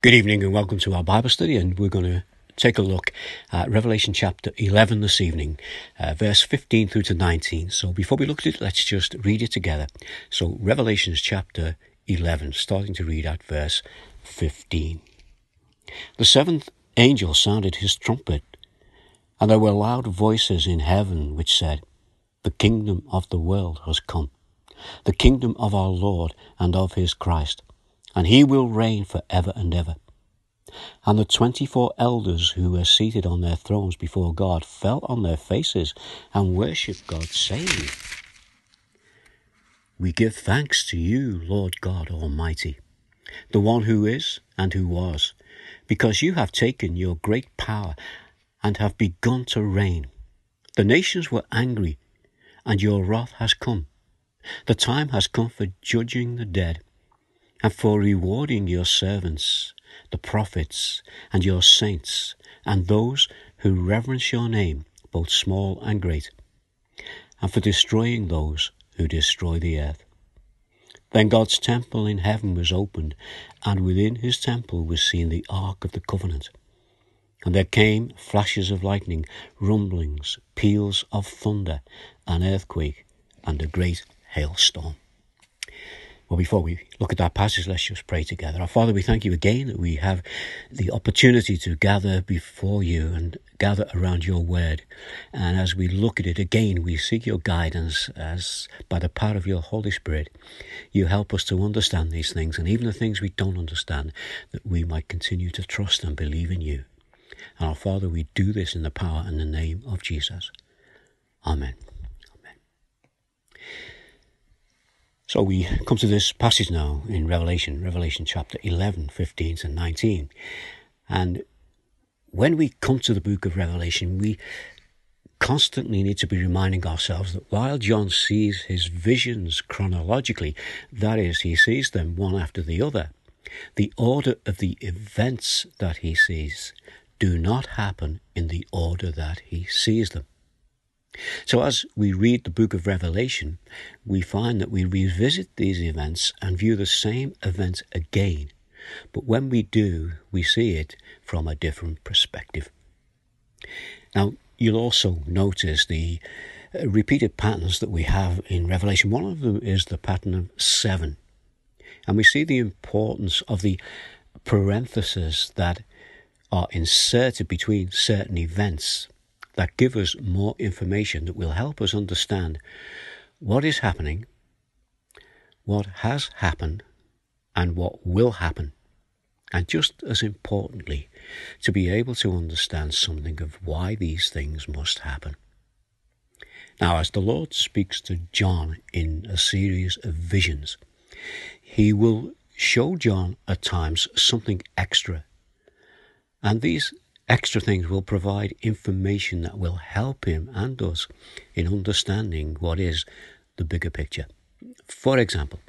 Good evening and welcome to our Bible study, and we're going to take a look at Revelation chapter 11 this evening, uh, verse 15 through to 19. So before we look at it, let's just read it together. So, Revelations chapter 11, starting to read at verse 15. The seventh angel sounded his trumpet, and there were loud voices in heaven which said, The kingdom of the world has come, the kingdom of our Lord and of his Christ and he will reign for ever and ever. And the twenty four elders who were seated on their thrones before God fell on their faces and worshipped God, saying, We give thanks to you, Lord God Almighty, the one who is and who was, because you have taken your great power and have begun to reign. The nations were angry, and your wrath has come. The time has come for judging the dead and for rewarding your servants, the prophets, and your saints, and those who reverence your name, both small and great, and for destroying those who destroy the earth. Then God's temple in heaven was opened, and within his temple was seen the ark of the covenant. And there came flashes of lightning, rumblings, peals of thunder, an earthquake, and a great hailstorm. Well, before we look at that passage, let's just pray together. Our Father, we thank you again that we have the opportunity to gather before you and gather around your word. And as we look at it again, we seek your guidance as by the power of your Holy Spirit, you help us to understand these things and even the things we don't understand, that we might continue to trust and believe in you. And our Father, we do this in the power and the name of Jesus. Amen. So we come to this passage now in Revelation, Revelation chapter 11, 15 to 19. And when we come to the book of Revelation, we constantly need to be reminding ourselves that while John sees his visions chronologically, that is, he sees them one after the other, the order of the events that he sees do not happen in the order that he sees them. So, as we read the book of Revelation, we find that we revisit these events and view the same events again. But when we do, we see it from a different perspective. Now, you'll also notice the uh, repeated patterns that we have in Revelation. One of them is the pattern of seven. And we see the importance of the parentheses that are inserted between certain events that give us more information that will help us understand what is happening, what has happened, and what will happen. And just as importantly, to be able to understand something of why these things must happen. Now, as the Lord speaks to John in a series of visions, he will show John at times something extra. And these Extra things will provide information that will help him and us in understanding what is the bigger picture. For example,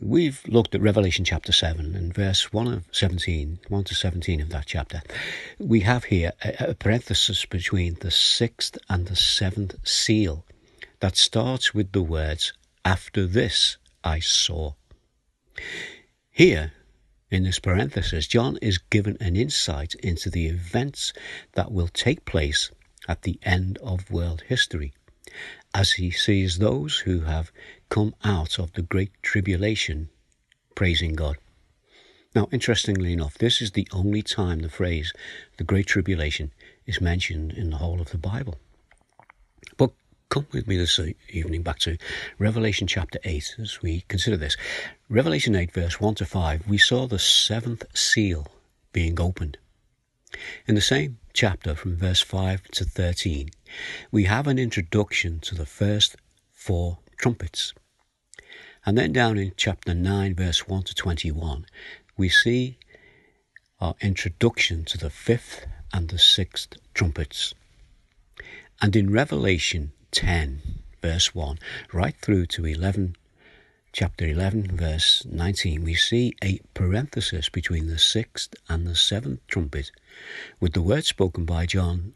we've looked at Revelation chapter 7 and verse 1 of 17, 1 to 17 of that chapter. We have here a, a parenthesis between the sixth and the seventh seal that starts with the words, After this I saw. Here, in this parenthesis, John is given an insight into the events that will take place at the end of world history, as he sees those who have come out of the Great Tribulation praising God. Now, interestingly enough, this is the only time the phrase the Great Tribulation is mentioned in the whole of the Bible. But come with me this evening back to Revelation chapter 8 as we consider this. Revelation 8, verse 1 to 5, we saw the seventh seal being opened. In the same chapter, from verse 5 to 13, we have an introduction to the first four trumpets. And then down in chapter 9, verse 1 to 21, we see our introduction to the fifth and the sixth trumpets. And in Revelation 10, verse 1, right through to 11, chapter 11, verse 19, we see a parenthesis between the sixth and the seventh trumpet with the word spoken by John,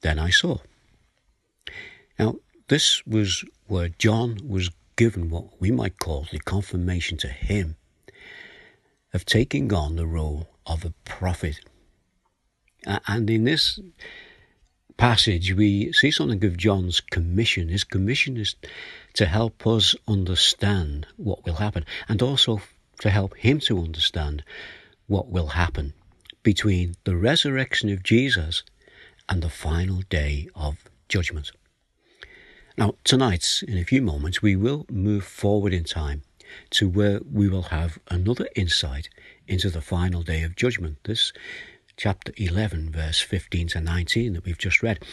Then I saw. Now, this was where John was given what we might call the confirmation to him of taking on the role of a prophet. And in this passage, we see something of John's commission. His commission is to help us understand what will happen and also to help him to understand what will happen between the resurrection of Jesus and the final day of judgment. Now, tonight, in a few moments, we will move forward in time to where we will have another insight into the final day of judgment. This chapter 11, verse 15 to 19 that we've just read.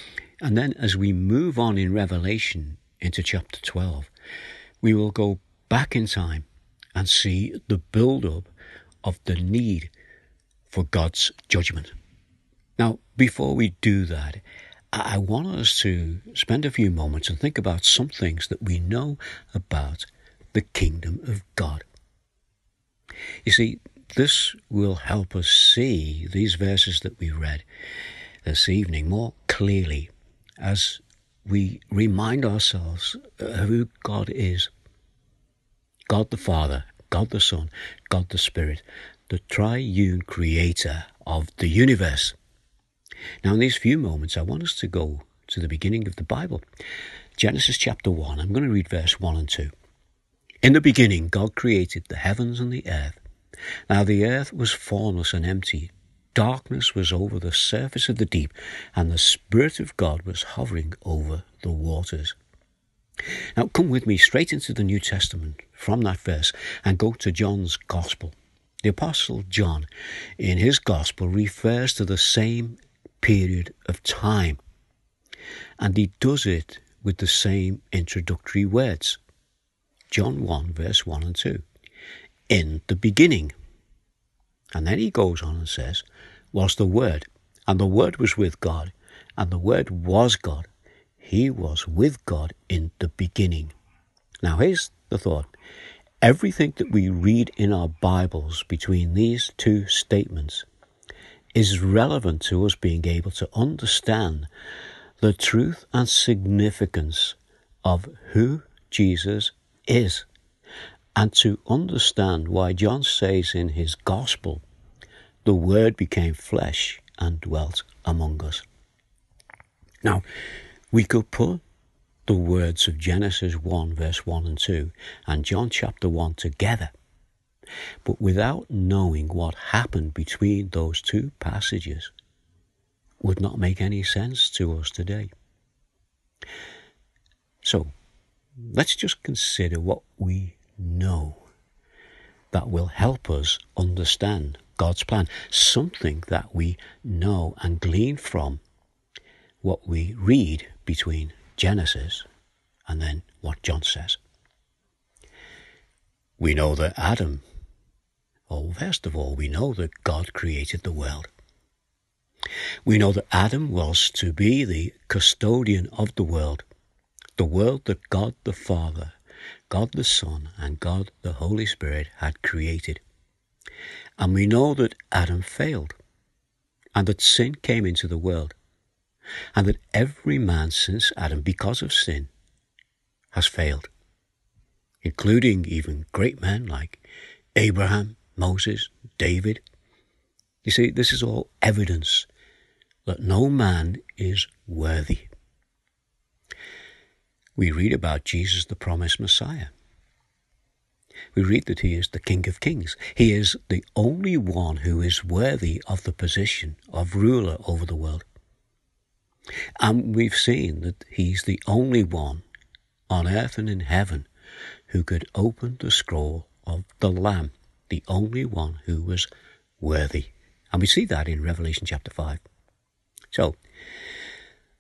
And then as we move on in Revelation into chapter 12, we will go back in time and see the build up of the need for God's judgment. Now, before we do that, I want us to spend a few moments and think about some things that we know about the kingdom of God. You see, this will help us see these verses that we read this evening more clearly as we remind ourselves who God is God the Father, God the Son, God the Spirit, the triune creator of the universe. Now, in these few moments, I want us to go to the beginning of the Bible. Genesis chapter 1, I'm going to read verse 1 and 2. In the beginning, God created the heavens and the earth. Now the earth was formless and empty. Darkness was over the surface of the deep, and the Spirit of God was hovering over the waters. Now come with me straight into the New Testament from that verse and go to John's Gospel. The Apostle John, in his Gospel, refers to the same period of time, and he does it with the same introductory words. John 1, verse 1 and 2 in the beginning. And then he goes on and says, was the Word, and the Word was with God, and the Word was God. He was with God in the beginning. Now, here's the thought everything that we read in our Bibles between these two statements is relevant to us being able to understand the truth and significance of who Jesus is and to understand why John says in his gospel, the Word became flesh and dwelt among us. Now, we could put the words of Genesis 1, verse 1 and 2, and John chapter 1 together, but without knowing what happened between those two passages, would not make any sense to us today. So, let's just consider what we know that will help us understand God's plan, something that we know and glean from what we read between Genesis and then what John says. We know that Adam, oh, first of all, we know that God created the world. We know that Adam was to be the custodian of the world, the world that God the Father God the Son and God the Holy Spirit had created. And we know that Adam failed, and that sin came into the world, and that every man since Adam, because of sin, has failed, including even great men like Abraham, Moses, David. You see, this is all evidence that no man is worthy we read about Jesus, the promised Messiah. We read that he is the King of Kings. He is the only one who is worthy of the position of ruler over the world. And we've seen that he's the only one on earth and in heaven who could open the scroll of the Lamb, the only one who was worthy. And we see that in Revelation chapter 5. So,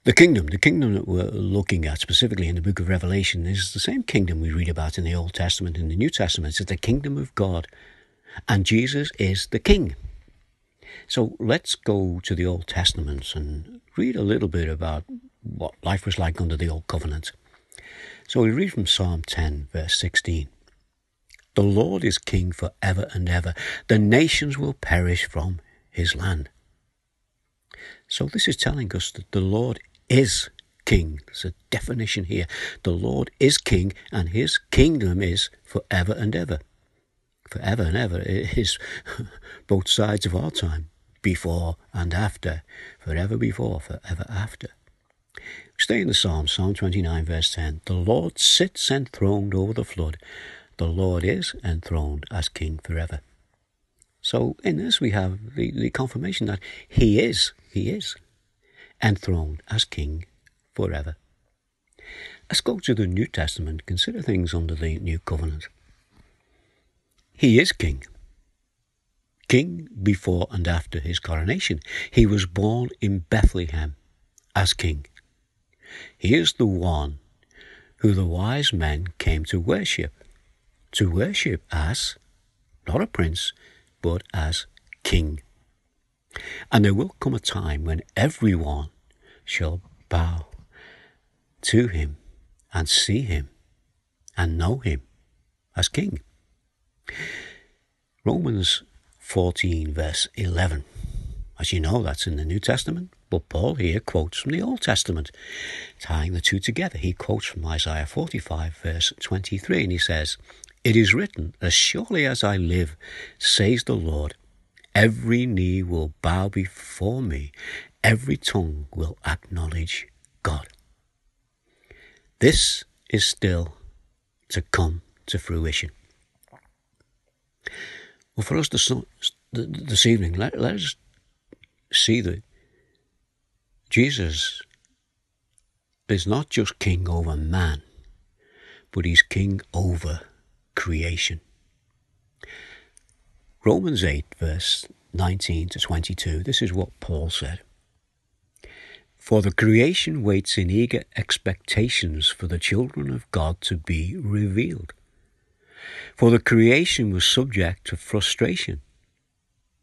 the kingdom, the kingdom that we're looking at specifically in the book of Revelation, is the same kingdom we read about in the Old Testament and the New Testament. It's the kingdom of God, and Jesus is the king. So let's go to the Old Testament and read a little bit about what life was like under the Old Covenant. So we read from Psalm 10, verse 16. The Lord is king for ever and ever. The nations will perish from his land. So this is telling us that the Lord is king. There's a definition here. The Lord is king, and his kingdom is forever and ever. forever and ever it is both sides of our time, before and after, forever before, forever after. Stay in the Psalm, Psalm 29, verse 10. The Lord sits enthroned over the flood. The Lord is enthroned as King forever. So in this we have the, the confirmation that He is, He is enthroned as King forever. Let's go to the New Testament, consider things under the New Covenant. He is King. King before and after his coronation. He was born in Bethlehem as King. He is the one who the wise men came to worship. To worship as not a prince, but as King. And there will come a time when everyone shall bow to him and see him and know him as King. Romans 14, verse 11. As you know, that's in the New Testament, but Paul here quotes from the Old Testament, tying the two together. He quotes from Isaiah 45, verse 23, and he says, It is written, As surely as I live, says the Lord, every knee will bow before me, every tongue will acknowledge God. This is still to come to fruition. Well, for us this, this evening, let, let us see that Jesus is not just king over man, but he's king over creation. Romans 8, verse 19 to 22, this is what Paul said. For the creation waits in eager expectations for the children of God to be revealed. For the creation was subject to frustration,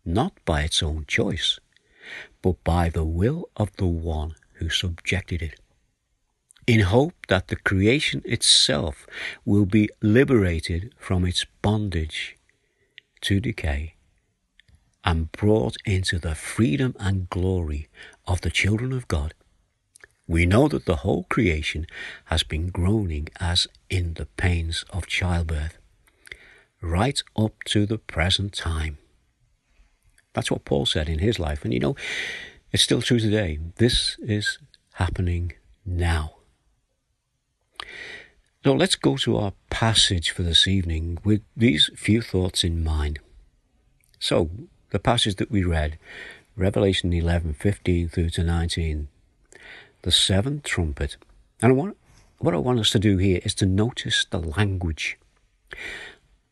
not by its own choice, but by the will of the one who subjected it, in hope that the creation itself will be liberated from its bondage to decay and brought into the freedom and glory of the children of God, we know that the whole creation has been groaning as in the pains of childbirth, right up to the present time. That's what Paul said in his life. And you know, it's still true today. This is happening now. So let's go to our passage for this evening with these few thoughts in mind. So, the passage that we read, Revelation 11, 15 through to 19, the seventh trumpet. And want, what I want us to do here is to notice the language.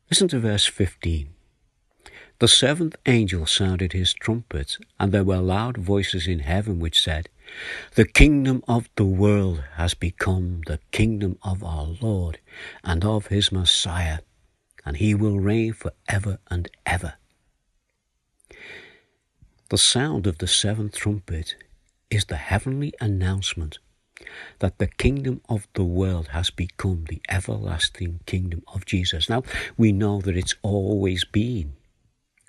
Listen to verse 15. The seventh angel sounded his trumpet, and there were loud voices in heaven which said, The kingdom of the world has become the kingdom of our Lord and of his Messiah, and he will reign for ever and ever. The sound of the seventh trumpet is the heavenly announcement that the kingdom of the world has become the everlasting kingdom of Jesus. Now, we know that it's always been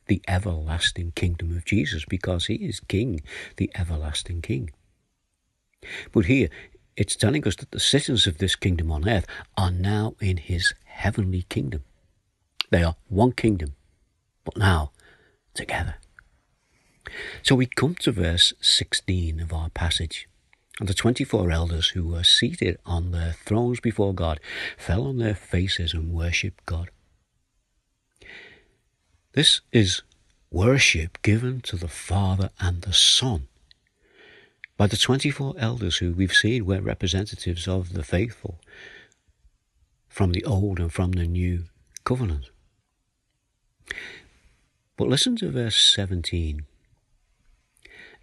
the everlasting kingdom of Jesus because he is King, the everlasting King. But here, it's telling us that the citizens of this kingdom on earth are now in his heavenly kingdom. They are one kingdom, but now together. So we come to verse 16 of our passage. And the 24 elders who were seated on their thrones before God fell on their faces and worshipped God. This is worship given to the Father and the Son by the 24 elders who we've seen were representatives of the faithful from the old and from the new covenant. But listen to verse 17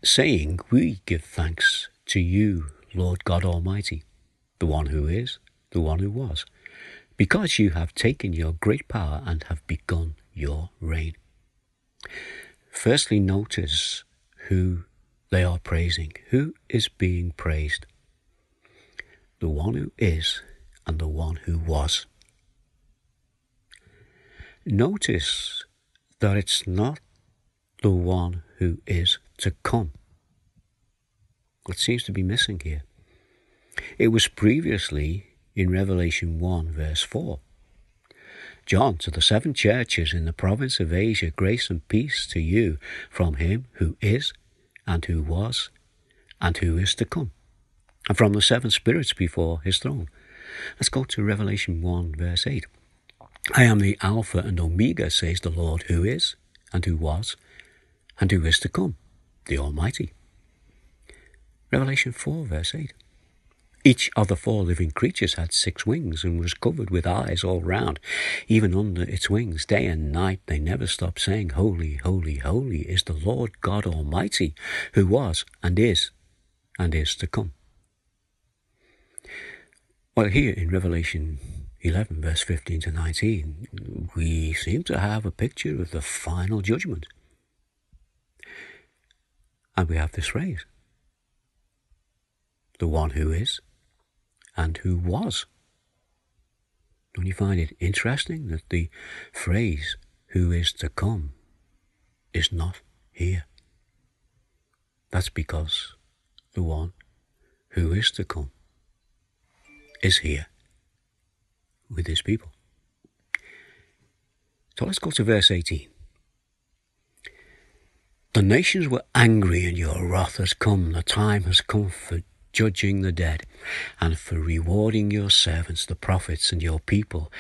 saying, We give thanks to you, Lord God Almighty, the one who is, the one who was, because you have taken your great power and have begun your reign. Firstly, notice who they are praising. Who is being praised? The one who is and the one who was. Notice that it's not the one who is to come. What seems to be missing here? It was previously in Revelation 1, verse 4. John, to the seven churches in the province of Asia, grace and peace to you from him who is, and who was, and who is to come, and from the seven spirits before his throne. Let's go to Revelation 1, verse 8. I am the Alpha and Omega, says the Lord, who is, and who was, and who is to come, the Almighty. Revelation 4, verse 8. Each of the four living creatures had six wings and was covered with eyes all round, even under its wings. Day and night they never stopped saying, Holy, holy, holy is the Lord God Almighty, who was and is and is to come. Well, here in Revelation 11, verse 15 to 19, we seem to have a picture of the final judgment. And we have this phrase the one who is and who was. Don't you find it interesting that the phrase who is to come is not here? That's because the one who is to come is here with his people. So let's go to verse 18. The nations were angry, and your wrath has come. The time has come for judging the dead, and for rewarding your servants, the prophets, and your people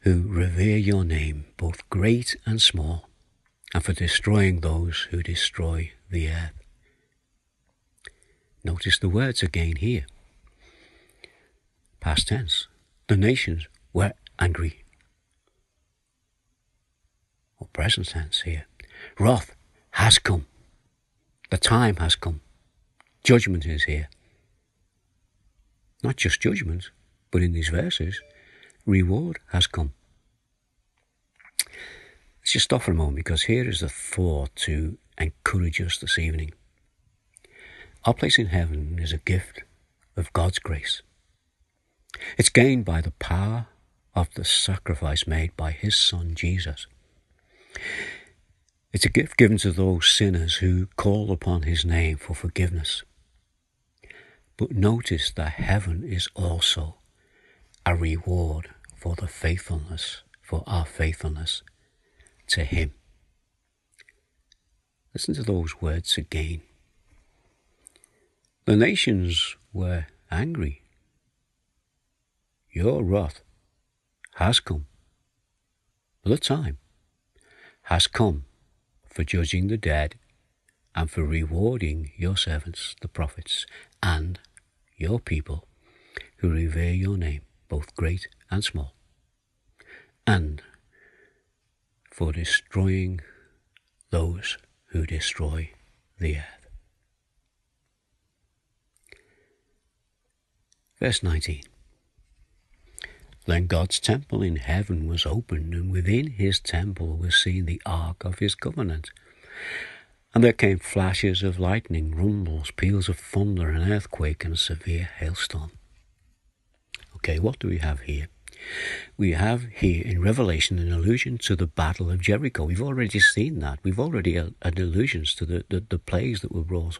who revere your name, both great and small, and for destroying those who destroy the earth. Notice the words again here. Past tense. The nations were angry. Or present tense here. Wrath has come. The time has come. Judgment is here. Not just judgment, but in these verses, reward has come. Let's just stop for a moment because here is a thought to encourage us this evening. Our place in heaven is a gift of God's grace. It's gained by the power of the sacrifice made by His Son Jesus. It's a gift given to those sinners who call upon His name for forgiveness. But notice that heaven is also a reward for the faithfulness, for our faithfulness to Him. Listen to those words again. The nations were angry. Your wrath has come. The time has come for judging the dead and for rewarding your servants, the prophets, and your people who revere your name, both great and small, and for destroying those who destroy the earth. Verse 19 Then God's temple in heaven was opened, and within his temple was seen the ark of his covenant. And there came flashes of lightning, rumbles, peals of thunder, an earthquake, and a severe hailstorm. Okay, what do we have here? We have here in Revelation an allusion to the Battle of Jericho. We've already seen that. We've already had allusions to the, the, the plagues that were brought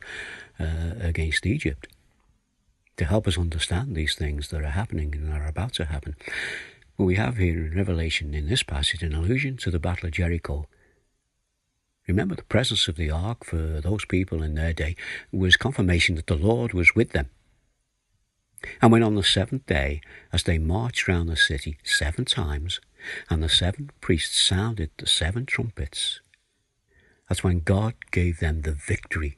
uh, against Egypt to help us understand these things that are happening and are about to happen. But we have here in Revelation, in this passage, an allusion to the Battle of Jericho Remember, the presence of the ark for those people in their day was confirmation that the Lord was with them. And when on the seventh day, as they marched round the city seven times, and the seven priests sounded the seven trumpets, that's when God gave them the victory,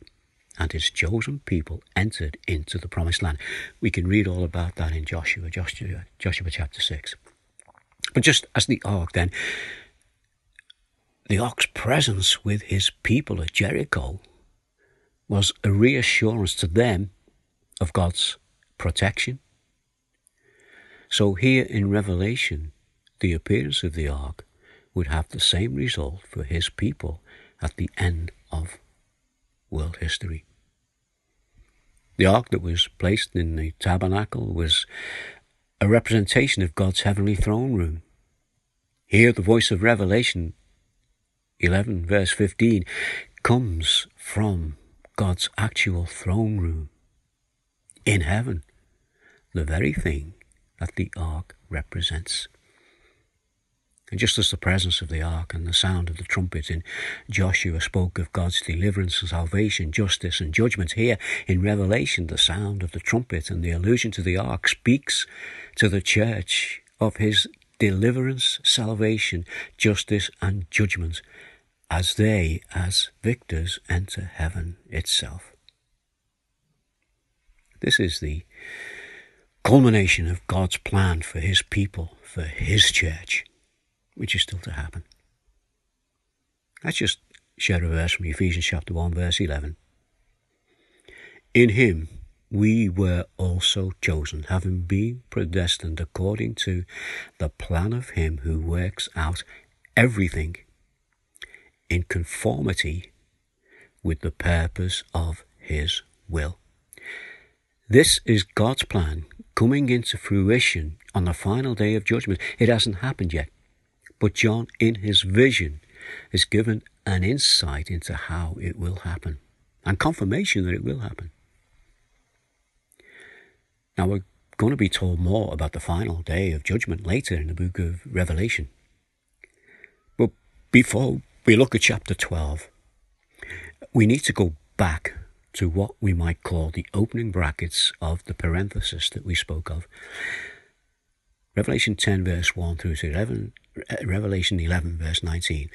and his chosen people entered into the promised land. We can read all about that in Joshua, Joshua, Joshua chapter 6. But just as the ark then the ark's presence with his people at Jericho was a reassurance to them of God's protection. So here in Revelation, the appearance of the ark would have the same result for his people at the end of world history. The ark that was placed in the tabernacle was a representation of God's heavenly throne room. Here, the voice of Revelation 11, verse 15, comes from God's actual throne room in heaven, the very thing that the ark represents. And just as the presence of the ark and the sound of the trumpet in Joshua spoke of God's deliverance and salvation, justice and judgment, here in Revelation, the sound of the trumpet and the allusion to the ark speaks to the church of his deliverance, salvation, justice, and judgment as they, as victors, enter heaven itself. This is the culmination of God's plan for his people, for his church which is still to happen. Let's just share a verse from Ephesians chapter 1, verse 11. In him we were also chosen, having been predestined according to the plan of him who works out everything in conformity with the purpose of his will. This is God's plan coming into fruition on the final day of judgment. It hasn't happened yet. But John, in his vision, is given an insight into how it will happen and confirmation that it will happen. Now, we're going to be told more about the final day of judgment later in the book of Revelation. But before we look at chapter 12, we need to go back to what we might call the opening brackets of the parenthesis that we spoke of. Revelation 10, verse 1 through to 11 Uh, Revelation 11, verse 19.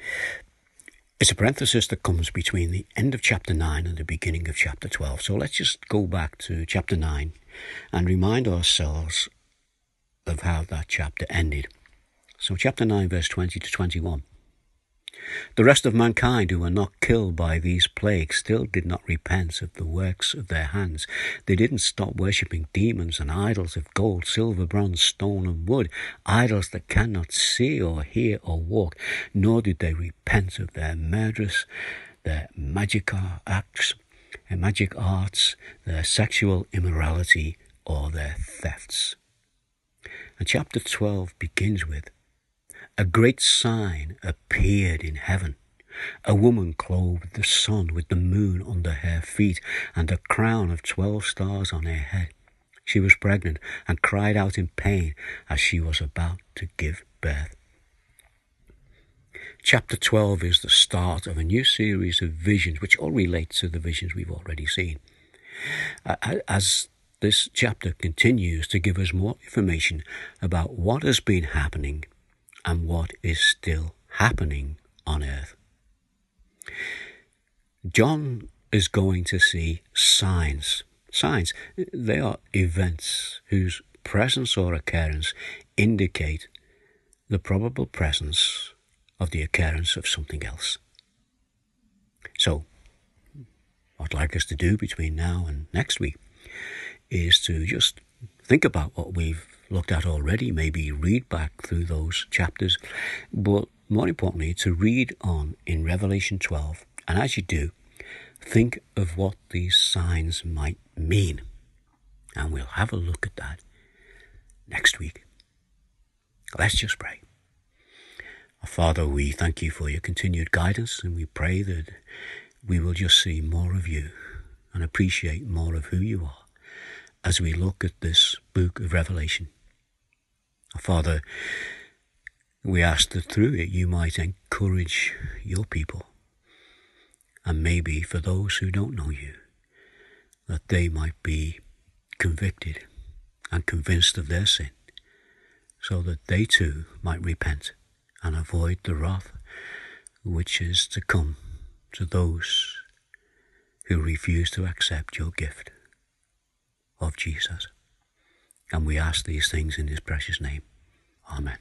It's a parenthesis that comes between the end of chapter 9 and the beginning of chapter 12. So let's just go back to chapter 9 and remind ourselves of how that chapter ended. So, chapter 9, verse 20 to 21. The rest of mankind who were not killed by these plagues still did not repent of the works of their hands. They didn't stop worshipping demons and idols of gold, silver, bronze, stone, and wood, idols that cannot see or hear or walk, nor did they repent of their murderous, their magic acts, their magic arts, their sexual immorality, or their thefts. And chapter 12 begins with a great sign appeared in heaven. A woman clothed the sun with the moon under her feet and a crown of twelve stars on her head. She was pregnant and cried out in pain as she was about to give birth. Chapter 12 is the start of a new series of visions which all relate to the visions we've already seen. As this chapter continues to give us more information about what has been happening and what is still happening on earth. John is going to see signs. Signs, they are events whose presence or occurrence indicate the probable presence of the occurrence of something else. So, what I'd like us to do between now and next week is to just think about what we've looked at already, maybe read back through those chapters, but more importantly, to read on in Revelation 12. And as you do, think of what these signs might mean. And we'll have a look at that next week. Let's just pray. Father, we thank you for your continued guidance and we pray that we will just see more of you and appreciate more of who you are as we look at this book of Revelation. Father, we ask that through it you might encourage your people, and maybe for those who don't know you, that they might be convicted and convinced of their sin, so that they too might repent and avoid the wrath which is to come to those who refuse to accept your gift of Jesus. And we ask these things in his precious name. Amen.